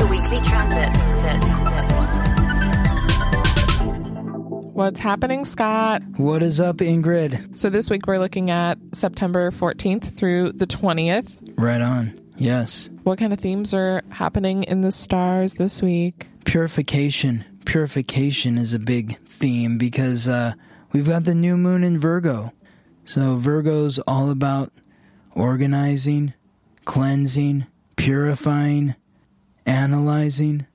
The Weekly Transit. What's happening, Scott? What is up, Ingrid? So, this week we're looking at September 14th through the 20th. Right on. Yes. What kind of themes are happening in the stars this week? Purification. Purification is a big theme because uh, we've got the new moon in Virgo. So, Virgo's all about organizing, cleansing, purifying, analyzing,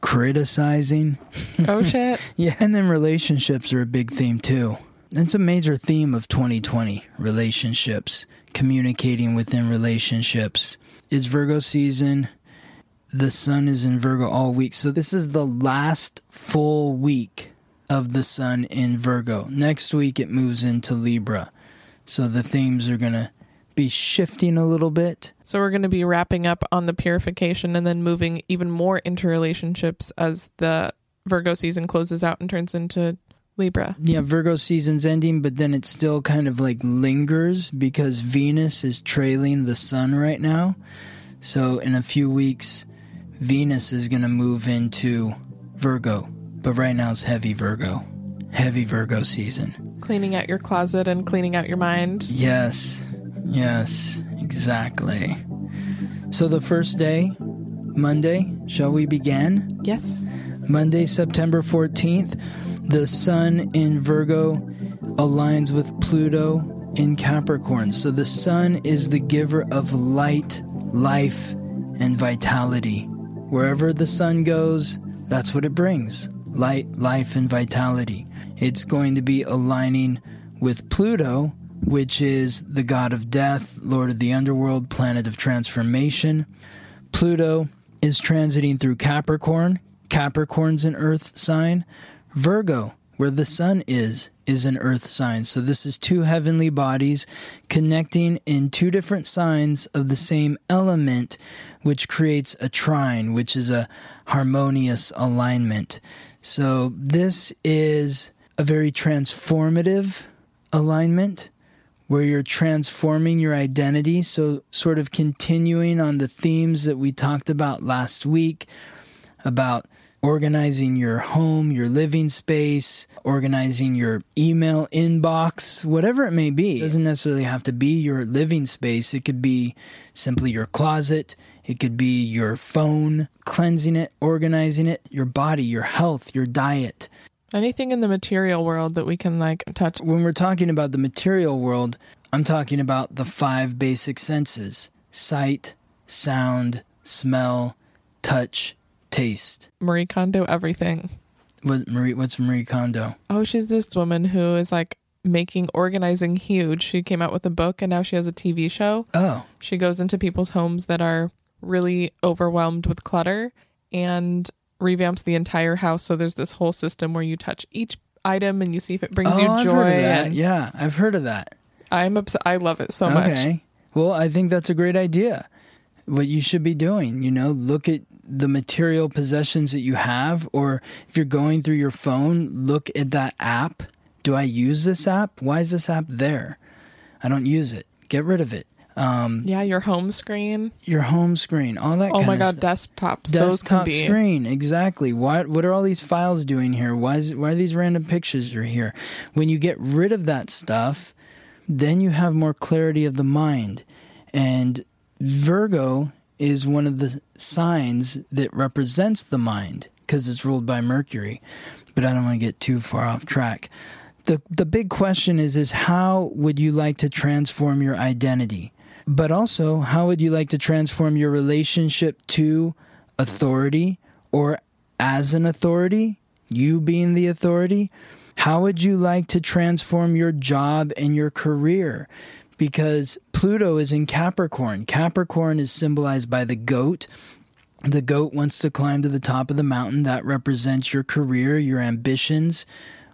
criticizing. Oh, shit. Yeah, and then relationships are a big theme too. It's a major theme of 2020 relationships, communicating within relationships. It's Virgo season. The sun is in Virgo all week. So, this is the last full week of the sun in Virgo. Next week, it moves into Libra. So, the themes are going to be shifting a little bit. So, we're going to be wrapping up on the purification and then moving even more into relationships as the Virgo season closes out and turns into Libra. Yeah, Virgo season's ending, but then it still kind of like lingers because Venus is trailing the sun right now. So in a few weeks, Venus is going to move into Virgo. But right now it's heavy Virgo. Heavy Virgo season. Cleaning out your closet and cleaning out your mind. Yes, yes, exactly. So the first day, Monday, shall we begin? Yes. Monday, September 14th, the sun in Virgo aligns with Pluto in Capricorn. So the sun is the giver of light, life, and vitality. Wherever the sun goes, that's what it brings light, life, and vitality. It's going to be aligning with Pluto, which is the god of death, lord of the underworld, planet of transformation. Pluto is transiting through Capricorn. Capricorn's an earth sign. Virgo, where the sun is, is an earth sign. So this is two heavenly bodies connecting in two different signs of the same element, which creates a trine, which is a harmonious alignment. So this is a very transformative alignment where you're transforming your identity. So, sort of continuing on the themes that we talked about last week about organizing your home, your living space, organizing your email inbox, whatever it may be. It doesn't necessarily have to be your living space. It could be simply your closet. It could be your phone, cleansing it, organizing it, your body, your health, your diet. Anything in the material world that we can like touch. When we're talking about the material world, I'm talking about the five basic senses sight, sound, smell, touch, taste. Marie Kondo everything. What Marie? What's Marie Kondo? Oh, she's this woman who is like making organizing huge. She came out with a book and now she has a TV show. Oh, She goes into people's homes that are really overwhelmed with clutter and revamps the entire house. So there's this whole system where you touch each item and you see if it brings oh, you I've joy. heard of that. And Yeah, I've heard of that. I'm obs- I love it so much. Okay. Well, I think that's a great idea. What you should be doing, you know, look at the material possessions that you have, or if you're going through your phone, look at that app. Do I use this app? Why is this app there? I don't use it. Get rid of it. Um, Yeah, your home screen. your home screen, all that. Oh kind my of god, stuff. desktops. Desktop screen exactly why what are all these files doing here why is why are these random pictures are here when you get rid of that stuff then you have more clarity of the mind and virgo is one of the signs that represents the mind because it's ruled by Mercury. But I don't want to get too far off track. The the big question is is how would you like to transform your identity? But also, how would you like to transform your relationship to authority or as an authority, you being the authority? How would you like to transform your job and your career? Because Pluto is in Capricorn. Capricorn is symbolized by the goat. The goat wants to climb to the top of the mountain. That represents your career, your ambitions,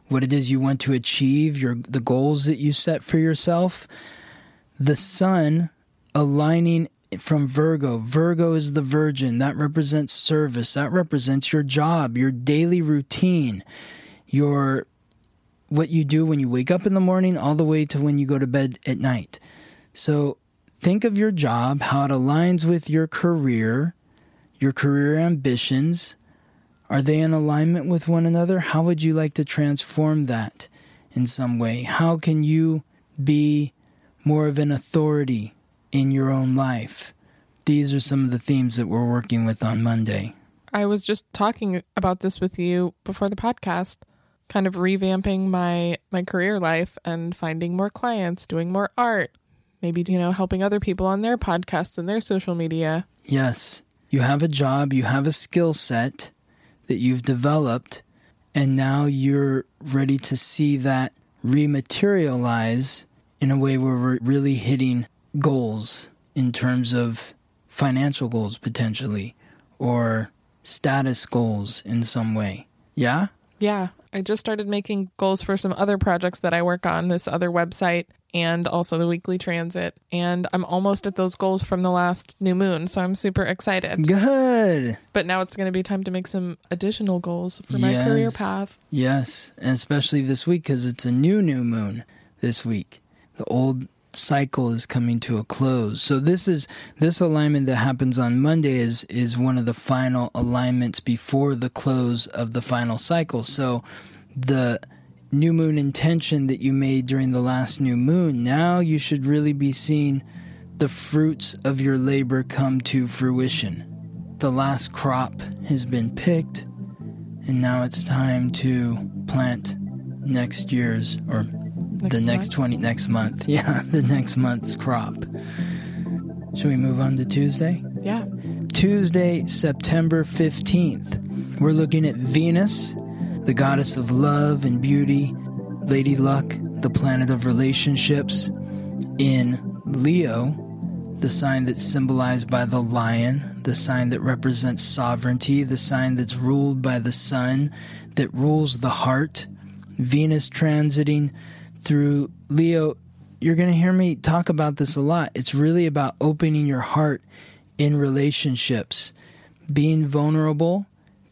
what it is you want to achieve, your the goals that you set for yourself. The sun aligning from Virgo. Virgo is the virgin. That represents service. That represents your job, your daily routine, your what you do when you wake up in the morning all the way to when you go to bed at night. So think of your job, how it aligns with your career, your career ambitions. Are they in alignment with one another? How would you like to transform that in some way? How can you be more of an authority in your own life? These are some of the themes that we're working with on Monday. I was just talking about this with you before the podcast kind of revamping my my career life and finding more clients, doing more art, maybe you know helping other people on their podcasts and their social media. Yes. You have a job, you have a skill set that you've developed and now you're ready to see that rematerialize in a way where we're really hitting goals in terms of financial goals potentially or status goals in some way. Yeah? Yeah, I just started making goals for some other projects that I work on, this other website and also the weekly transit. And I'm almost at those goals from the last new moon. So I'm super excited. Good. But now it's going to be time to make some additional goals for my Yes. career path. Yes, and especially this week because it's a new new moon this week. The old cycle is coming to a close. So this is this alignment that happens on Monday is is one of the final alignments before the close of the final cycle. So the new moon intention that you made during the last new moon, now you should really be seeing the fruits of your labor come to fruition. The last crop has been picked and now it's time to plant next year's or the next month? 20 next month yeah the next month's crop should we move on to tuesday Yeah. tuesday september 15th we're looking at venus the goddess of love and beauty lady luck the planet of relationships in leo the sign that's symbolized by the lion, the sign that represents sovereignty, the sign that's ruled by the sun, that rules the heart. Venus transiting through Leo. You're going to hear me talk about this a lot. It's really about opening your heart in relationships, being vulnerable,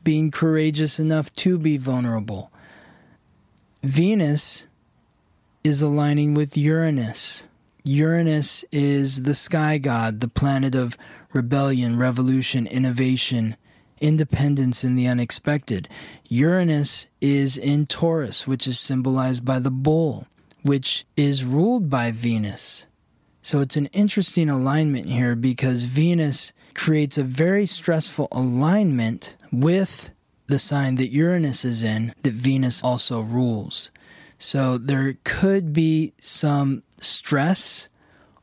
being courageous enough to be vulnerable. Venus is aligning with Uranus. Uranus is the sky god, the planet of rebellion, revolution, innovation, independence, and the unexpected. Uranus is in Taurus, which is symbolized by the bull, which is ruled by Venus. So it's an interesting alignment here because Venus creates a very stressful alignment with the sign that Uranus is in, that Venus also rules. So there could be some stress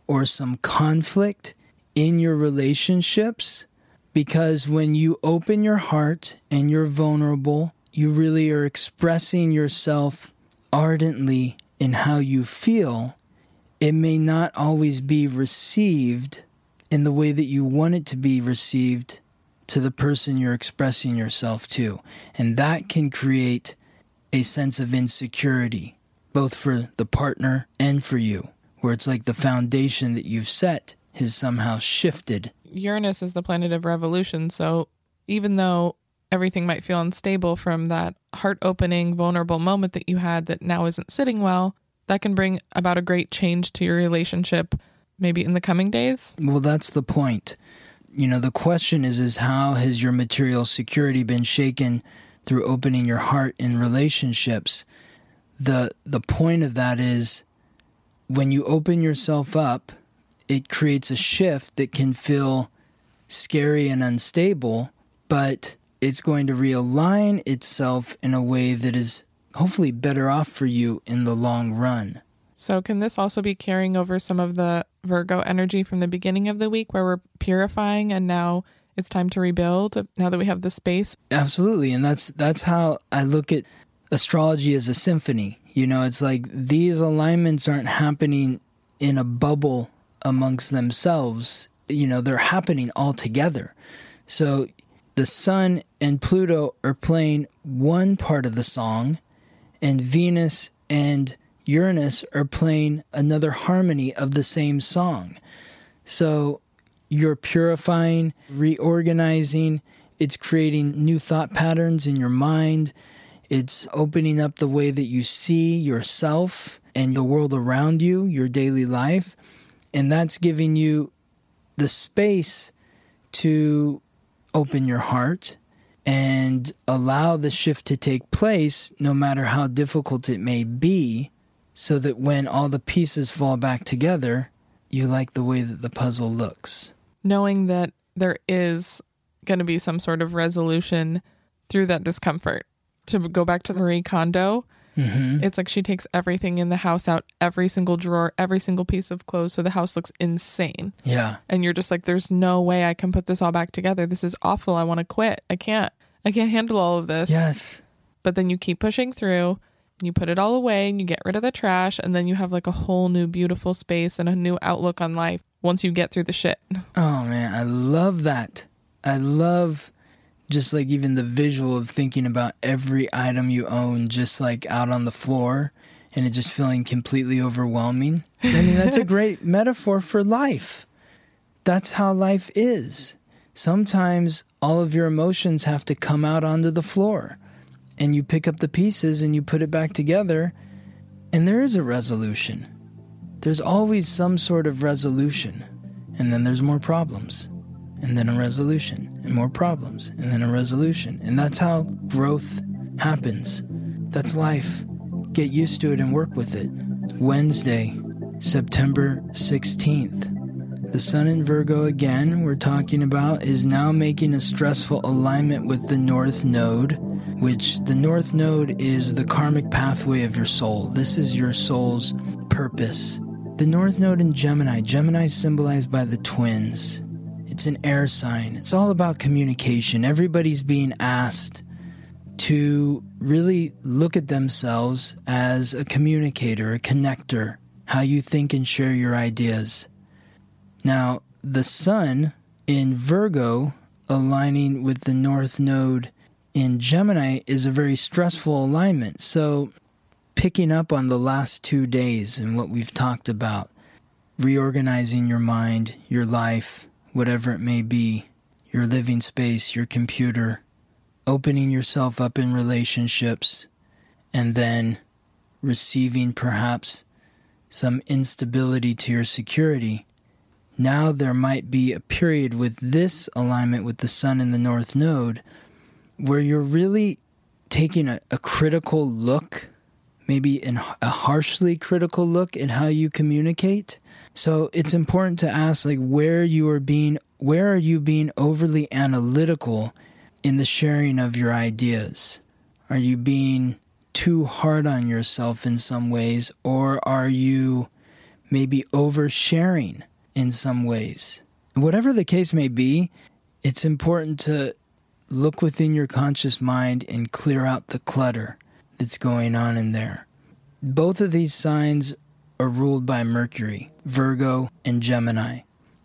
or some conflict in your relationships because when you open your heart and you're vulnerable, you really are expressing yourself ardently in how you feel. It may not always be received in the way that you want it to be received to the person you're expressing yourself to. And that can create a sense of insecurity, both for the partner and for you, where it's like the foundation that you've set has somehow shifted. Uranus is the planet of revolution. So even though everything might feel unstable from that heart opening, vulnerable moment that you had that now isn't sitting well, that can bring about a great change to your relationship maybe in the coming days. Well, that's the point. You know, the question is is how has your material security been shaken through opening your heart in relationships? The the point of that is when you open yourself up, it creates a shift that can feel scary and unstable, but it's going to realign itself in a way that is hopefully better off for you in the long run. So, can this also be carrying over some of the Virgo energy from the beginning of the week where we're purifying and now it's time to rebuild now that we have the space? Absolutely, and that's that's how I look at astrology as a symphony. You know, it's like these alignments aren't happening in a bubble amongst themselves. You know, they're happening all together. So the sun and Pluto are playing one part of the song, and Venus and Uranus are playing another harmony of the same song. So you're purifying, reorganizing, it's creating new thought patterns in your mind. It's opening up the way that you see yourself and the world around you, your daily life. And that's giving you the space to open your heart and allow the shift to take place, no matter how difficult it may be, so that when all the pieces fall back together, you like the way that the puzzle looks. Knowing that there is going to be some sort of resolution through that discomfort. To go back to Marie Kondo, Mm-hmm. it's like she takes everything in the house out, every single drawer, every single piece of clothes, so the house looks insane. Yeah. And you're just like, there's no way I can put this all back together. This is awful. I want to quit. I can't. I can't handle all of this. Yes. But then you keep pushing through, and you put it all away, and you get rid of the trash, and then you have like a whole new beautiful space and a new outlook on life once you get through the shit. Oh man, I love that. I love just like even the visual of thinking about every item you own just like out on the floor and it just feeling completely overwhelming. I mean, that's a great metaphor for life. That's how life is. Sometimes all of your emotions have to come out onto the floor and you pick up the pieces and you put it back together and there is a resolution. There's always some sort of resolution and then there's more problems and then a resolution and more problems and then a resolution. And that's how growth happens. That's life. Get used to it and work with it. Wednesday september 16th the sun in virgo again we're talking about is now making a stressful alignment with the north node which the north node is the karmic pathway of your soul. This is your soul's purpose. The north node in gemini. Gemini symbolized by the twins it's an air sign. It's all about communication. Everybody's being asked to really look at themselves as a communicator, a connector, how you think and share your ideas. Now, the sun in Virgo aligning with the north node in Gemini is a very stressful alignment. So, picking up on the last two days and what we've talked about, reorganizing your mind, your life, whatever it may be, your living space, your computer, opening yourself up in relationships, and then receiving perhaps some instability to your security. Now there might be a period with this alignment with the Sun in the North Node where you're really taking a, a critical look, maybe a harshly critical look at how you communicate. So it's important to ask like where you are being where are you being overly analytical in the sharing of your ideas? Are you being too hard on yourself in some ways or are you maybe oversharing in some ways? Whatever the case may be, it's important to look within your conscious mind and clear out the clutter that's going on in there. Both of these signs are ruled by Mercury, Virgo, and Gemini.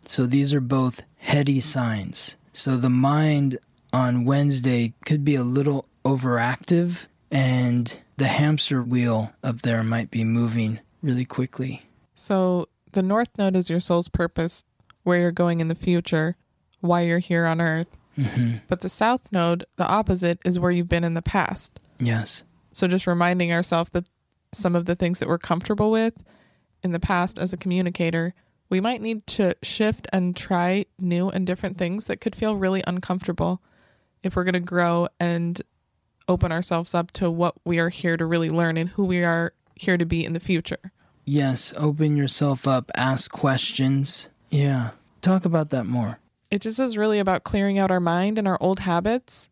So these are both heady signs. So the mind on Wednesday could be a little overactive, and the hamster wheel up there might be moving really quickly. So the North Node is your soul's purpose, where you're going in the future, why you're here on Earth. hmm But the South Node, the opposite, is where you've been in the past. Yes. So just reminding ourselves that some of the things that we're comfortable with in the past as a communicator, we might need to shift and try new and different things that could feel really uncomfortable if we're going to grow and open ourselves up to what we are here to really learn and who we are here to be in the future. Yes. Open yourself up, ask questions. Yeah. Talk about that more. It just is really about clearing out our mind and our old habits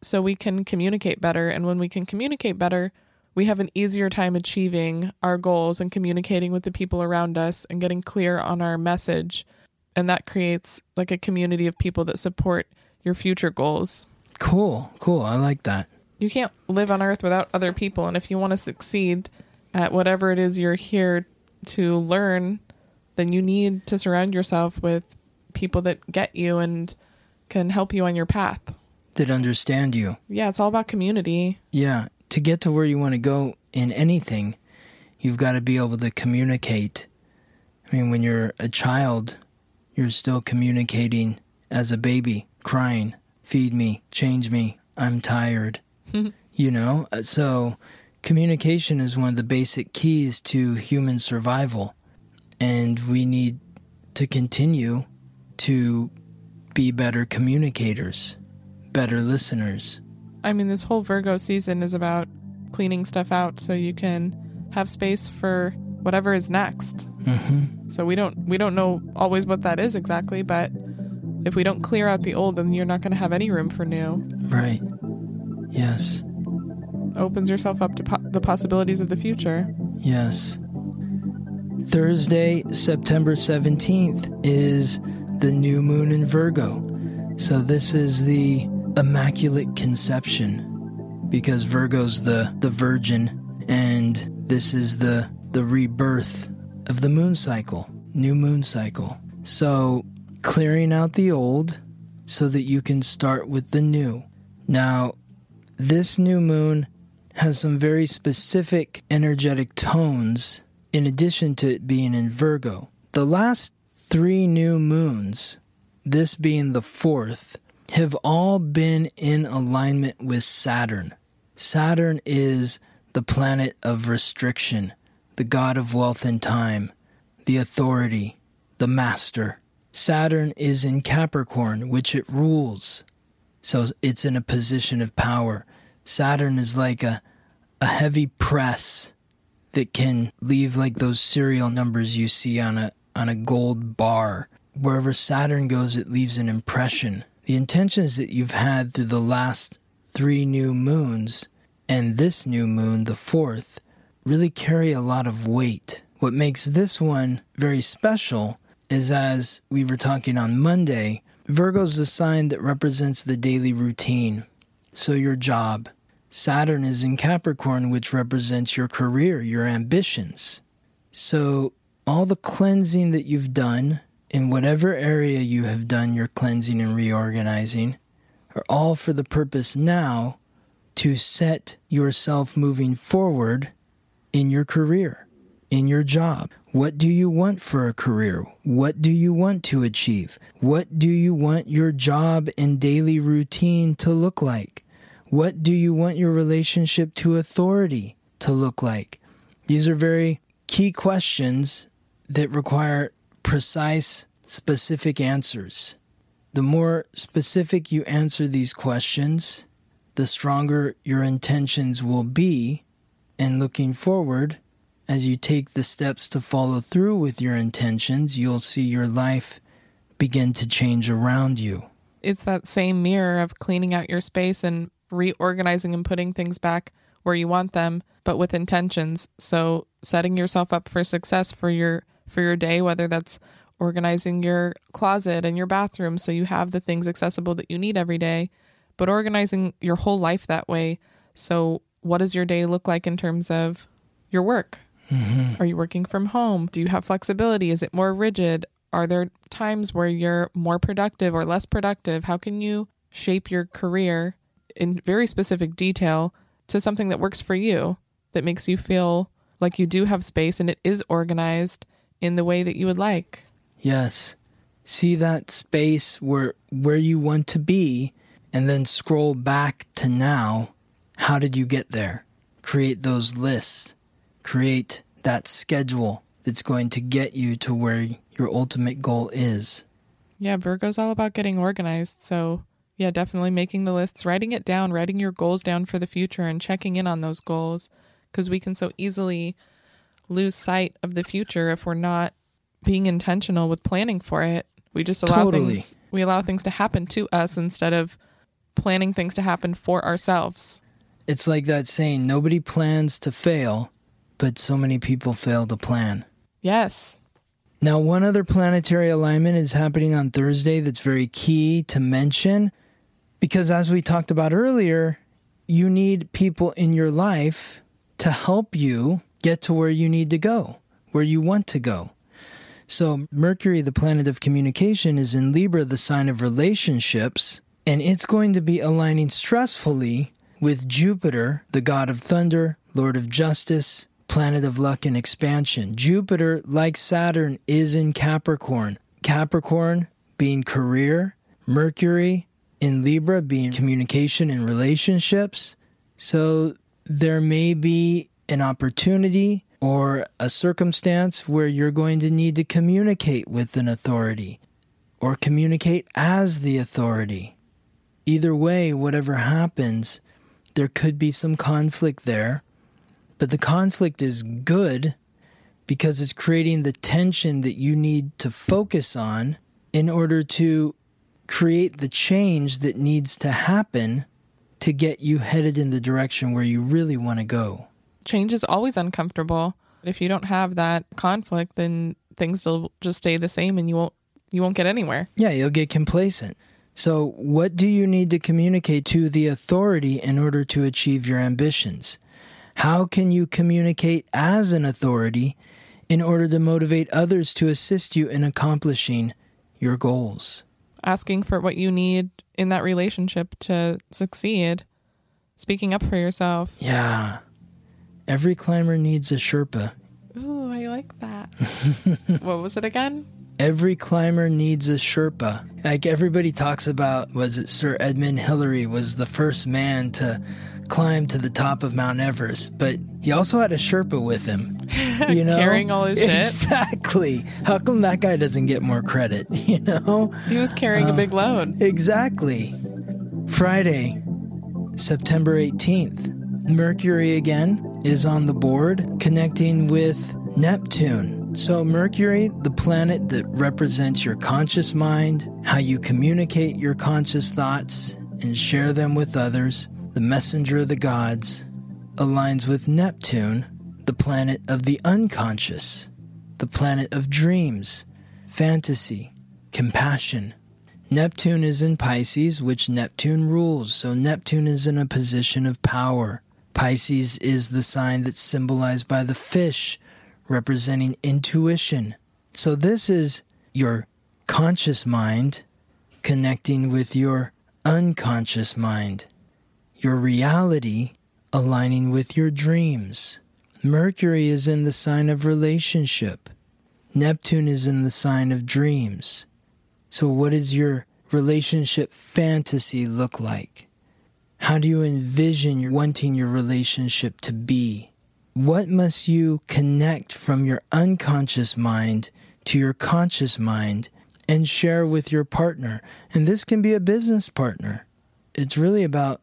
so we can communicate better. And when we can communicate better, we have an easier time achieving our goals and communicating with the people around us and getting clear on our message. And that creates like a community of people that support your future goals. Cool, cool. I like that. You can't live on earth without other people. And if you want to succeed at whatever it is you're here to learn, then you need to surround yourself with people that get you and can help you on your path. That understand you. Yeah, it's all about community. Yeah. To get to where you want to go in anything, you've got to be able to communicate. I mean, when you're a child, you're still communicating as a baby, crying, feed me, change me, I'm tired. you know? Uh, So, communication is one of the basic keys to human survival. And we need to continue to be better communicators, better listeners. I mean, this whole Virgo season is about cleaning stuff out so you can have space for whatever is next. hmm So we don't we don't know always what that is exactly, but if we don't clear out the old, then you're not going to have any room for new. Right. Yes. Opens yourself up to po- the possibilities of the future. Yes. Thursday, September 17th is the new moon in Virgo. So this is the Immaculate Conception because Virgo's the the virgin and this is the the rebirth of the moon cycle, new moon cycle. So clearing out the old so that you can start with the new. Now, this new moon has some very specific energetic tones in addition to it being in Virgo. The last three new moons, this being the fourth, have all been in alignment with Saturn. Saturn is the planet of restriction, the god of wealth and time, the authority, the master. Saturn is in Capricorn, which it rules. So it's in a position of power. Saturn is like a, a heavy press that can leave like those serial numbers you see on a on a gold bar. Wherever Saturn goes, it leaves an impression. The intentions that you've had through the last three new moons and this new moon, the fourth, really carry a lot of weight. What makes this one very special is as we were talking on Monday, Virgo's the sign that represents the daily routine. So your job. Saturn is in Capricorn, which represents your career, your ambitions. So all the cleansing that you've done in whatever area you have done your cleansing and reorganizing are all for the purpose now to set yourself moving forward in your career, in your job. What do you want for a career? What do you want to achieve? What do you want your job and daily routine to look like? What do you want your relationship to authority to look like? These are very key questions that require precise, specific answers. The more specific you answer these questions, the stronger your intentions will be. And looking forward, as you take the steps to follow through with your intentions, you'll see your life begin to change around you. It's that same mirror of cleaning out your space and reorganizing and putting things back where you want them, but with intentions. So setting yourself up for success for your for your day, whether that's organizing your closet and your bathroom so you have the things accessible that you need every day, but organizing your whole life that way. So what does your day look like in terms of your work? Mm-hmm. Are you working from home? Do you have flexibility? Is it more rigid? Are there times where you're more productive or less productive? How can you shape your career in very specific detail to something that works for you, that makes you feel like you do have space and it is organized in the way that you would like? Yes. See that space where where you want to be and then scroll back to now. How did you get there? Create those lists. Create that schedule that's going to get you to where your ultimate goal is. Yeah, Virgo's all about getting organized. So, yeah, definitely making the lists, writing it down, writing your goals down for the future, and checking in on those goals because we can so easily lose sight of the future if we're not being intentional with planning for it. We just allow Totally. things we allow things to happen to us instead of planning things to happen for ourselves. It's like that saying nobody plans to fail, but so many people fail to plan. Yes. Now, one other planetary alignment is happening on Thursday that's very key to mention because, as we talked about earlier, you need people in your life to help you get to where you need to go, where you want to go. So, Mercury, the planet of communication, is in Libra, the sign of relationships, and it's going to be aligning stressfully with Jupiter, the god of thunder, lord of justice, planet of luck and expansion. Jupiter, like Saturn, is in Capricorn. Capricorn being career, Mercury in Libra being communication and relationships. So there may be an opportunity or a circumstance where you're going to need to communicate with an authority or communicate as the authority. Either way, whatever happens, there could be some conflict there, but the conflict is good because it's creating the tension that you need to focus on in order to create the change that needs to happen to get you headed in the direction where you really want to go. Change is always uncomfortable. If you don't have that conflict, then things will just stay the same and you won't you won't get anywhere. Yeah, you'll get complacent. So, what do you need to communicate to the authority in order to achieve your ambitions? How can you communicate as an authority in order to motivate others to assist you in accomplishing your goals? Asking for what you need in that relationship to succeed. Speaking up for yourself. Yeah. Every climber needs a Sherpa. Ooh, I like that. what was it again? Every climber needs a Sherpa. Like everybody talks about, was it Sir Edmund Hillary was the first man to climb to the top of Mount Everest, but he also had a Sherpa with him. You know, Carrying all his shit? Exactly. How come that guy doesn't get more credit? You know, He was carrying a big uh, load. exactly. Friday, September 18th, Mercury again is on the board connecting with Neptune. So, Mercury, the planet that represents your conscious mind, how you communicate your conscious thoughts and share them with others, the messenger of the gods, aligns with Neptune, the planet of the unconscious, the planet of dreams, fantasy, compassion. Neptune is in Pisces, which Neptune rules, so Neptune is in a position of power. Pisces is the sign that's symbolized by the fish, representing intuition. So, this is your conscious mind connecting with your unconscious mind, your reality aligning with your dreams. Mercury is in the sign of relationship, Neptune is in the sign of dreams. So, what does your relationship fantasy look like? How do you envision your wanting your relationship to be? What must you connect from your unconscious mind to your conscious mind and share with your partner? And this can be a business partner. It's really about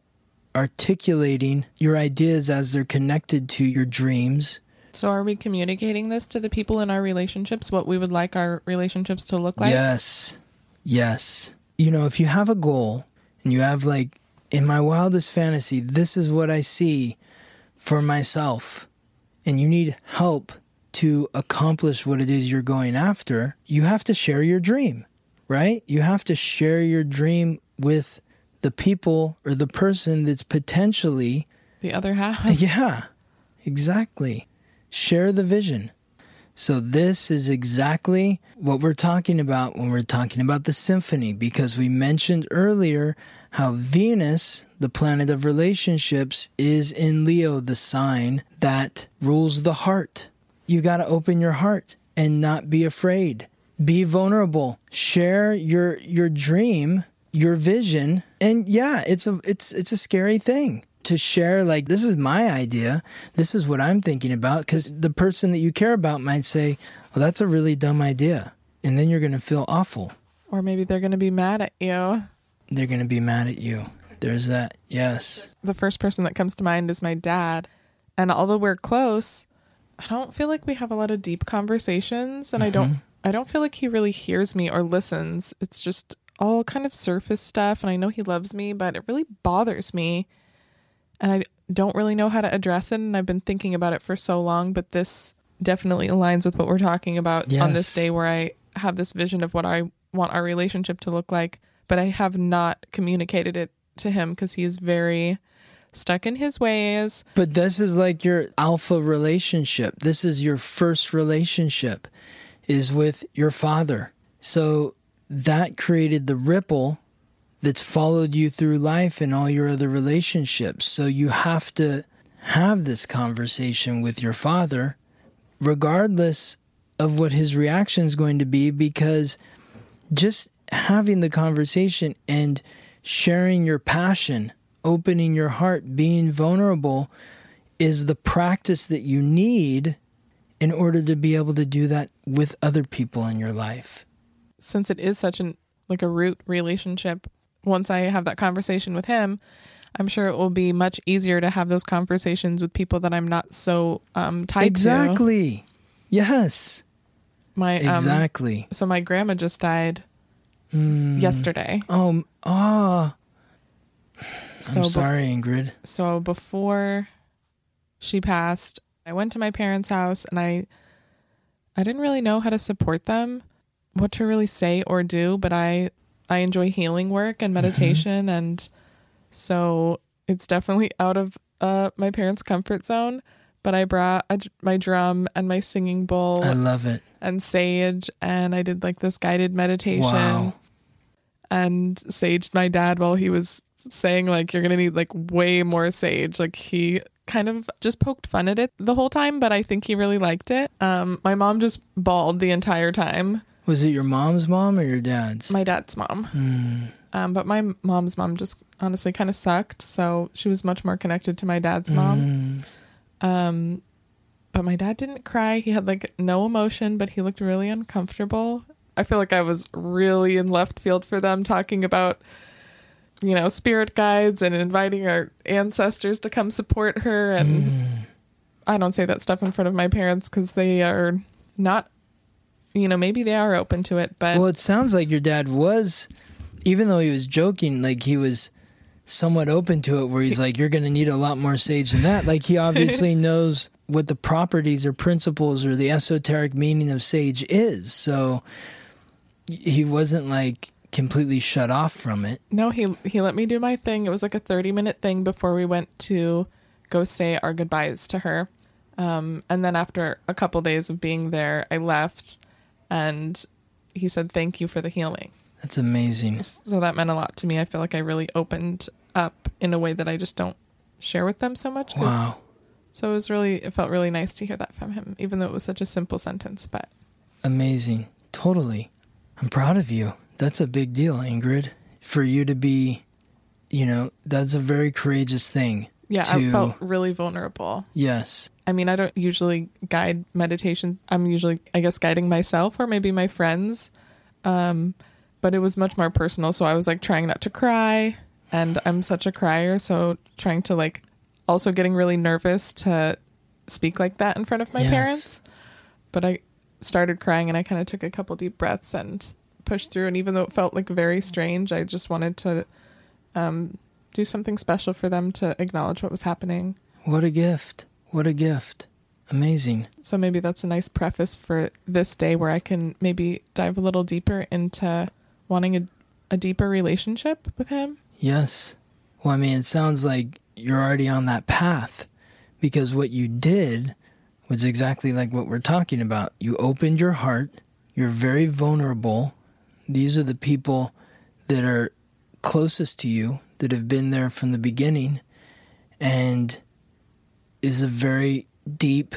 articulating your ideas as they're connected to your dreams. So, are we communicating this to the people in our relationships? What we would like our relationships to look like? Yes. Yes. You know, if you have a goal and you have, like, in my wildest fantasy, this is what I see for myself, and you need help to accomplish what it is you're going after, you have to share your dream, right? You have to share your dream with the people or the person that's potentially The other half. yeah, exactly. Share the vision. So, this is exactly what we're talking about when we're talking about the symphony, because we mentioned earlier how Venus, the planet of relationships, is in Leo, the sign that rules the heart. You got to open your heart and not be afraid. Be vulnerable. Share your your dream, your vision, and yeah, it's a it's it's a scary thing to share like this is my idea this is what i'm thinking about because the person that you care about might say well that's a really dumb idea and then you're going to feel awful Or maybe they're going to be mad at you. they're going to be mad at you there's that yes The first person that comes to mind is my dad. And although we're close, I don't feel like we have a lot of deep conversations and I don't mm-hmm. I don't feel like he really hears me or listens. It's just all kind of surface stuff. And I know he loves me, but it really bothers me. And I don't really know how to address it. And I've been thinking about it for so long, but this definitely aligns with what we're talking about on this day where I have this vision of what I want our relationship to look like. But I have not communicated it to him because he is very stuck in his ways. But this is like your alpha relationship. This is your first relationship is with your father. So that created the ripple that's followed you through life and all your other relationships. So you have to have this conversation with your father regardless of what his reaction is going to be because just having the conversation and sharing your passion, opening your heart, being vulnerable is the practice that you need in order to be able to do that with other people in your life. since it is such an like a root relationship once i have that conversation with him i'm sure it will be much easier to have those conversations with people that i'm not so um tied to exactly. Yes. my um, Exactly. so my grandma just died Mm. yesterday Oh, ah. so I'm sorry, Ingrid. so before she passed i went to my parents house and i i didn't really know how to support them what to really say or do but i i enjoy healing work and meditation and so it's definitely out of uh my parents comfort zone but i brought a, my drum and my singing bowl I love it. and sage and i did like this guided meditation Wow. and saged my dad while he was saying like you're gonna need like way more sage like he kind of just poked fun at it the whole time but i think he really liked it um my mom just bawled the entire time Was it your mom's mom or your dad's? my dad's mom. Um but my mom's mom just honestly kind of sucked so she was much more connected to my dad's mom. Um but my dad didn't cry. He had like no emotion but he looked really uncomfortable. I feel like i was really in left field for them talking about you know spirit guides and inviting our ancestors to come support her and i don't say that stuff in front of my parents because they are not you know maybe they are open to it but Well, it sounds like your dad was, even though he was joking, like he was somewhat open to it, where he's like, you're going to need a lot more sage than that. Like he obviously knows what the properties or principles or the esoteric meaning of sage is. So he wasn't like completely shut off from it. No, he he let me do my thing. It was like a 30 minute thing before we went to go say our goodbyes to her. Um, and then after a couple days of being there, I left and he said thank you for the healing. That's amazing. So that meant a lot to me. I feel like I really opened up in a way that I just don't share with them so much Wow. So it was really it felt really nice to hear that from him, even though it was such a simple sentence, but Amazing. Totally. I'm proud of you. That's a big deal, Ingrid. For you to be, you know, that's a very courageous thing. Yeah, I felt really vulnerable. Yes. I mean, I don't usually guide meditation. I'm usually, I guess, guiding myself or maybe my friends. Um, but it was much more personal. So I was like trying not to cry. And I'm such a crier. So trying to like also getting really nervous to speak like that in front of my Yes. parents. But I started crying and I kind of took a couple deep breaths and pushed through. And even though it felt like very strange, I just wanted to um, do something special for them to acknowledge what was happening. What a gift. What a gift. Amazing. So maybe that's a nice preface for this day where I can maybe dive a little deeper into wanting a, a deeper relationship with him. Yes. Well, I mean, it sounds like you're already on that path because what you did was exactly like what we're talking about. You opened your heart, you're very vulnerable. These are the people that are closest to you, that have been there from the beginning, and is a very deep,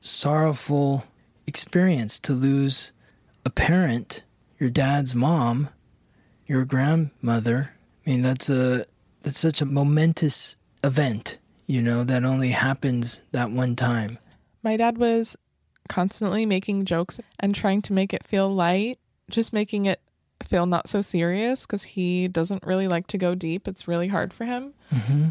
sorrowful experience to lose a parent, your dad's mom, your grandmother. I mean, that's a that's such a momentous event, you know, that only happens that one time. My dad was constantly making jokes and trying to make it feel light, just making it feel not so serious because he doesn't really like to go deep. It's really hard for him. hmm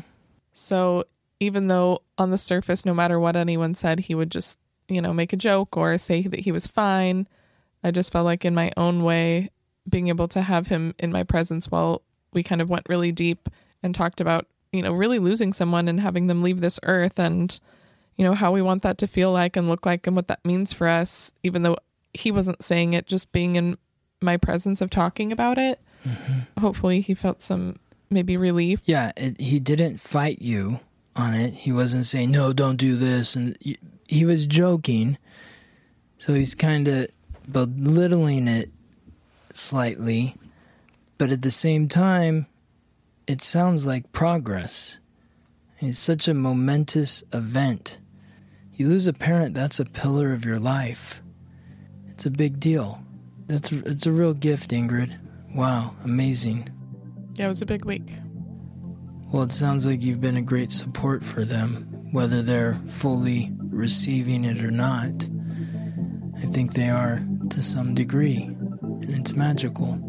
So even though on the surface, no matter what anyone said, he would just you know, make a joke or say that he was fine. I just felt like in my own way, being able to have him in my presence while we kind of went really deep and talked about, you know, really losing someone and having them leave this earth and, you know, how we want that to feel like and look like and what that means for us, even though he wasn't saying it, just being in my presence of talking about it. Mm-hmm. Hopefully he felt some maybe relief. Yeah, it, he didn't fight you on it. He wasn't saying, no, don't do this. And he was joking. So he's kind of belittling it slightly. But at the same time, it sounds like progress. It's such a momentous event. You lose a parent, that's a pillar of your life. It's a big deal. That's it's a real gift, Ingrid. Wow, amazing. Yeah, it was a big week. Well, it sounds like you've been a great support for them, whether they're fully receiving it or not. I think they are to some degree, and it's magical.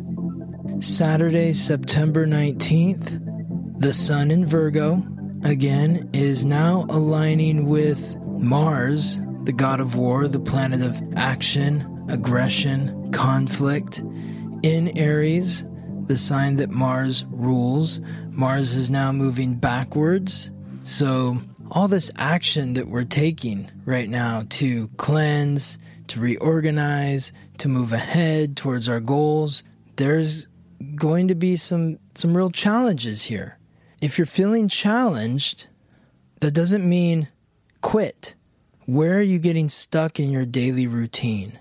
Saturday, September 19th, the Sun in Virgo, again, is now aligning with Mars, the god of war, the planet of action, aggression, conflict. In Aries, the sign that Mars rules, Mars is now moving backwards. So, all this action that we're taking right now to cleanse, to reorganize, to move ahead towards our goals, there's going to be some some real challenges here. If you're feeling challenged, that doesn't mean quit. Where are you getting stuck in your daily routine?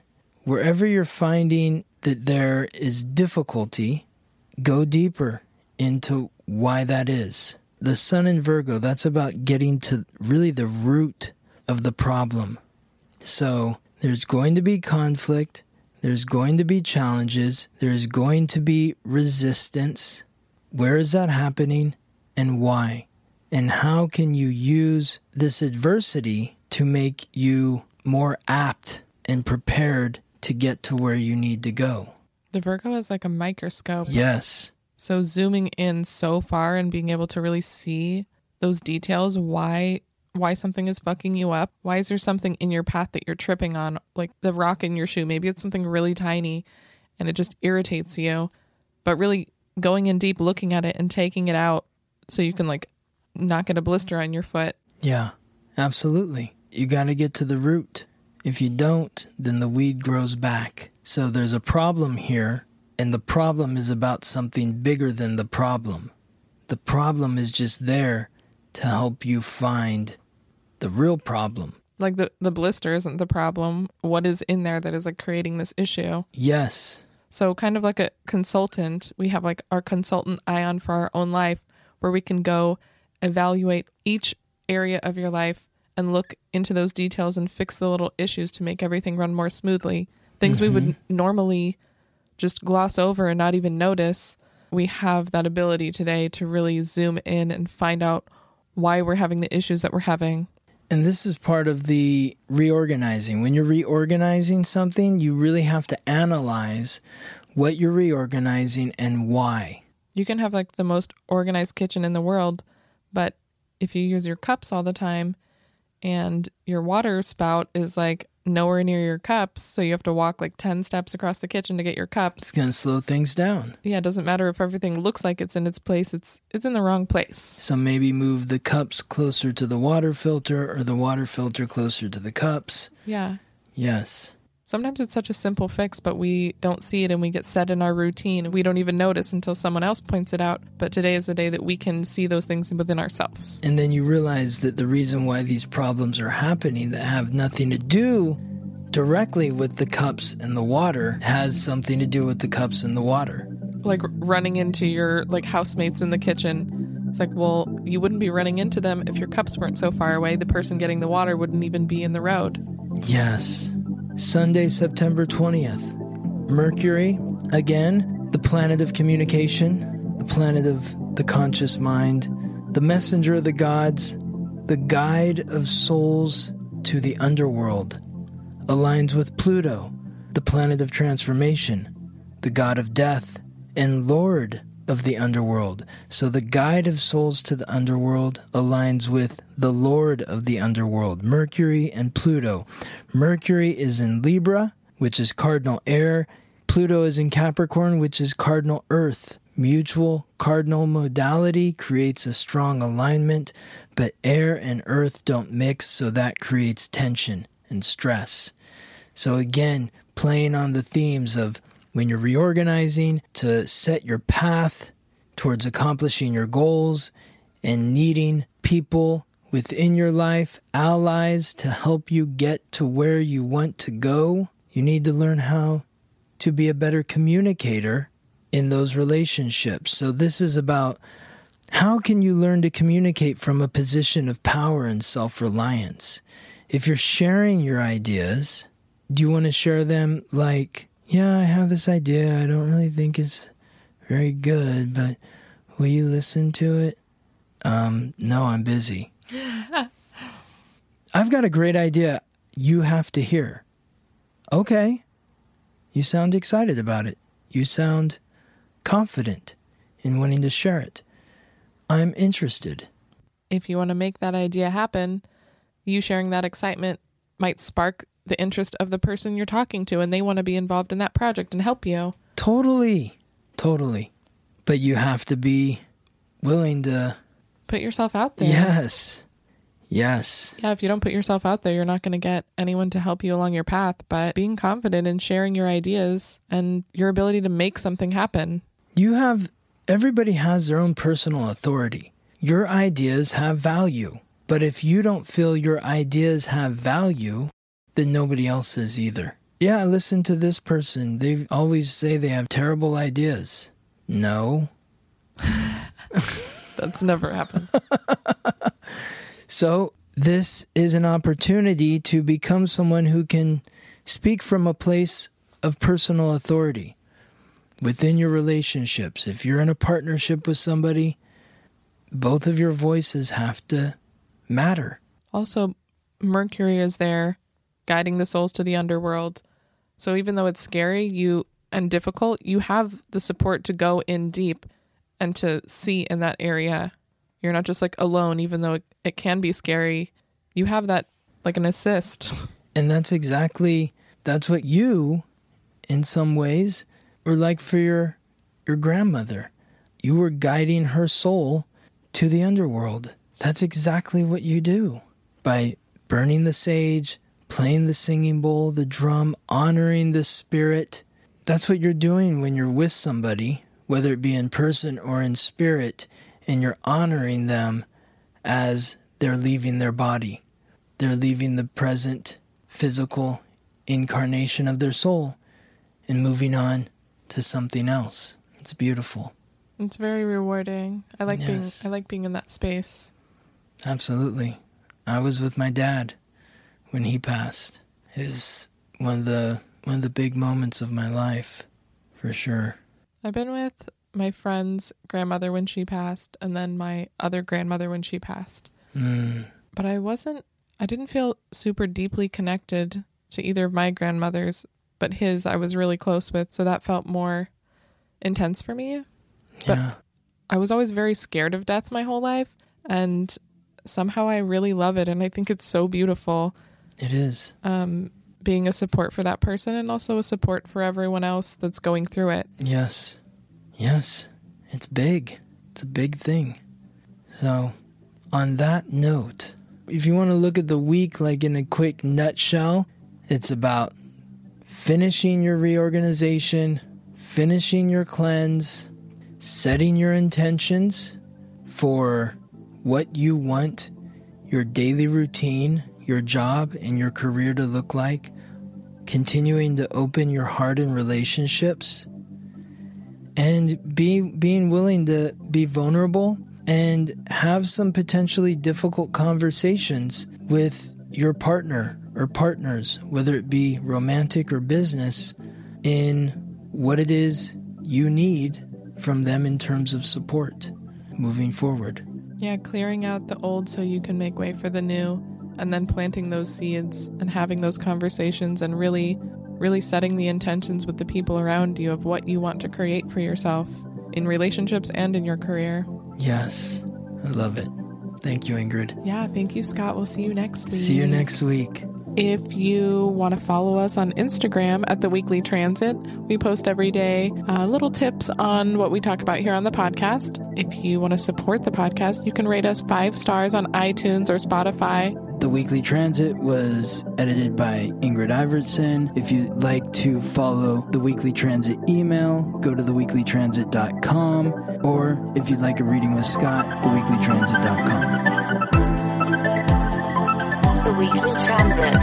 Wherever you're finding that there is difficulty, go deeper into why that is. The sun in Virgo, that's about getting to really the root of the problem. So there's going to be conflict, there's going to be challenges, there's going to be resistance. Where is that happening and why? And how can you use this adversity to make you more apt and prepared to get to where you need to go? The Virgo is like a microscope. Yes. So zooming in so far and being able to really see those details, why why something is fucking you up. Why is there something in your path that you're tripping on, like the rock in your shoe? Maybe it's something really tiny and it just irritates you. But really going in deep, looking at it and taking it out so you can like not get a blister on your foot. Yeah, absolutely. You got to get to the root. If you don't, then the weed grows back. So there's a problem here, and the problem is about something bigger than the problem. The problem is just there to help you find the real problem. Like the the blister isn't the problem. What is in there that is like creating this issue? Yes. So, kind of like a consultant, we have like our consultant Ion for our own life, where we can go evaluate each area of your life and look into those details and fix the little issues to make everything run more smoothly. Things we would mm-hmm. normally just gloss over and not even notice. We have that ability today to really zoom in and find out why we're having the issues that we're having. And this is part of the reorganizing. When you're reorganizing something, you really have to analyze what you're reorganizing and why. You can have like the most organized kitchen in the world, but if you use your cups all the time and your water spout is like nowhere near your cups, so you have to walk like 10 steps across the kitchen to get your cups. It's going to slow things down. Yeah, it doesn't matter if everything looks like it's in its place, it's it's in the wrong place. So maybe move the cups closer to the water filter or the water filter closer to the cups. Yeah. Yes. Sometimes it's such a simple fix, but we don't see it and we get set in our routine. We don't even notice until someone else points it out. But today is the day that we can see those things within ourselves. And then you realize that the reason why these problems are happening that have nothing to do directly with the cups and the water has something to do with the cups and the water. Like running into your like housemates in the kitchen. It's like, well, you wouldn't be running into them if your cups weren't so far away. The person getting the water wouldn't even be in the road. Yes. Sunday, September 20th. Mercury, again, the planet of communication, the planet of the conscious mind, the messenger of the gods, the guide of souls to the underworld, aligns with Pluto, the planet of transformation, the god of death, and Lord of the underworld. So the guide of souls to the underworld aligns with the Lord of the underworld, Mercury and Pluto. Mercury is in Libra, which is cardinal air. Pluto is in Capricorn, which is cardinal earth. Mutual cardinal modality creates a strong alignment, but air and earth don't mix, so that creates tension and stress. So, again, playing on the themes of when you're reorganizing to set your path towards accomplishing your goals and needing people within your life, allies to help you get to where you want to go, you need to learn how to be a better communicator in those relationships. So, this is about how can you learn to communicate from a position of power and self reliance? If you're sharing your ideas, do you want to share them like, yeah, I have this idea. I don't really think it's very good, but will you listen to it? Um, no, I'm busy. I've got a great idea you have to hear. Okay. You sound excited about it. You sound confident in wanting to share it. I'm interested. If you want to make that idea happen, you sharing that excitement might spark the interest of the person you're talking to and they want to be involved in that project and help you. Totally. Totally. But you have to be willing to. Put yourself out there. Yes. Yes. Yeah, if you don't put yourself out there, you're not going to get anyone to help you along your path. But being confident in sharing your ideas and your ability to make something happen. You have. Everybody has their own personal authority. Your ideas have value. But if you don't feel your ideas have value, then nobody else's either. Yeah, listen to this person. They always say they have terrible ideas. No. That's never happened. So, this is an opportunity to become someone who can speak from a place of personal authority within your relationships. If you're in a partnership with somebody, both of your voices have to matter. Also, Mercury is there guiding the souls to the underworld. So even though it's scary, you and difficult, you have the support to go in deep and to see in that area. You're not just like alone, even though it, it can be scary. You have that like an assist. And that's exactly that's what you in some ways were like for your your grandmother. You were guiding her soul to the underworld. That's exactly what you do by burning the sage, playing the singing bowl, the drum, honoring the spirit. That's what you're doing when you're with somebody, whether it be in person or in spirit, and you're honoring them as they're leaving their body. They're leaving the present physical incarnation of their soul and moving on to something else. It's beautiful. It's very rewarding. I like Yes. being I like being in that space. Absolutely. I was with my dad when he passed. It was one of the one of the big moments of my life, for sure. I've been with my friend's grandmother when she passed and then my other grandmother when she passed. Mm, But I wasn't I didn't feel super deeply connected to either of my grandmothers, but his I was really close with, so that felt more intense for me. But- yeah. I was always very scared of death my whole life and somehow I really love it and I think it's so beautiful It is. um being a support for that person and also a support for everyone else that's going through it. Yes. Yes. It's big. It's a big thing. So, on that note, if you want to look at the week like in a quick nutshell, it's about finishing your reorganization, finishing your cleanse, setting your intentions for what you want your daily routine, your job, and your career to look like, continuing to open your heart and relationships and be being willing to be vulnerable and have some potentially difficult conversations with your partner or partners whether it be romantic or business in what it is you need from them in terms of support moving forward. Yeah, clearing out the old so you can make way for the new and then planting those seeds and having those conversations and really really setting the intentions with the people around you of what you want to create for yourself in relationships and in your career. Yes, I love it. Thank you, Ingrid. Yeah, thank you, Scott. We'll see you next week. See you next week. If you want to follow us on Instagram at the Weekly Transit, we post every day uh, little tips on what we talk about here on the podcast. If you want to support the podcast, you can rate us five stars on iTunes or Spotify. The Weekly Transit was edited by Ingrid Iverson. If you'd like to follow the Weekly Transit email, go to theweeklytransit.com. Or if you'd like a reading with Scott, theweeklytransit.com. The Weekly Transit.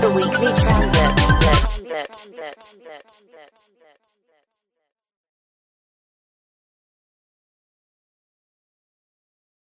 The Weekly Transit.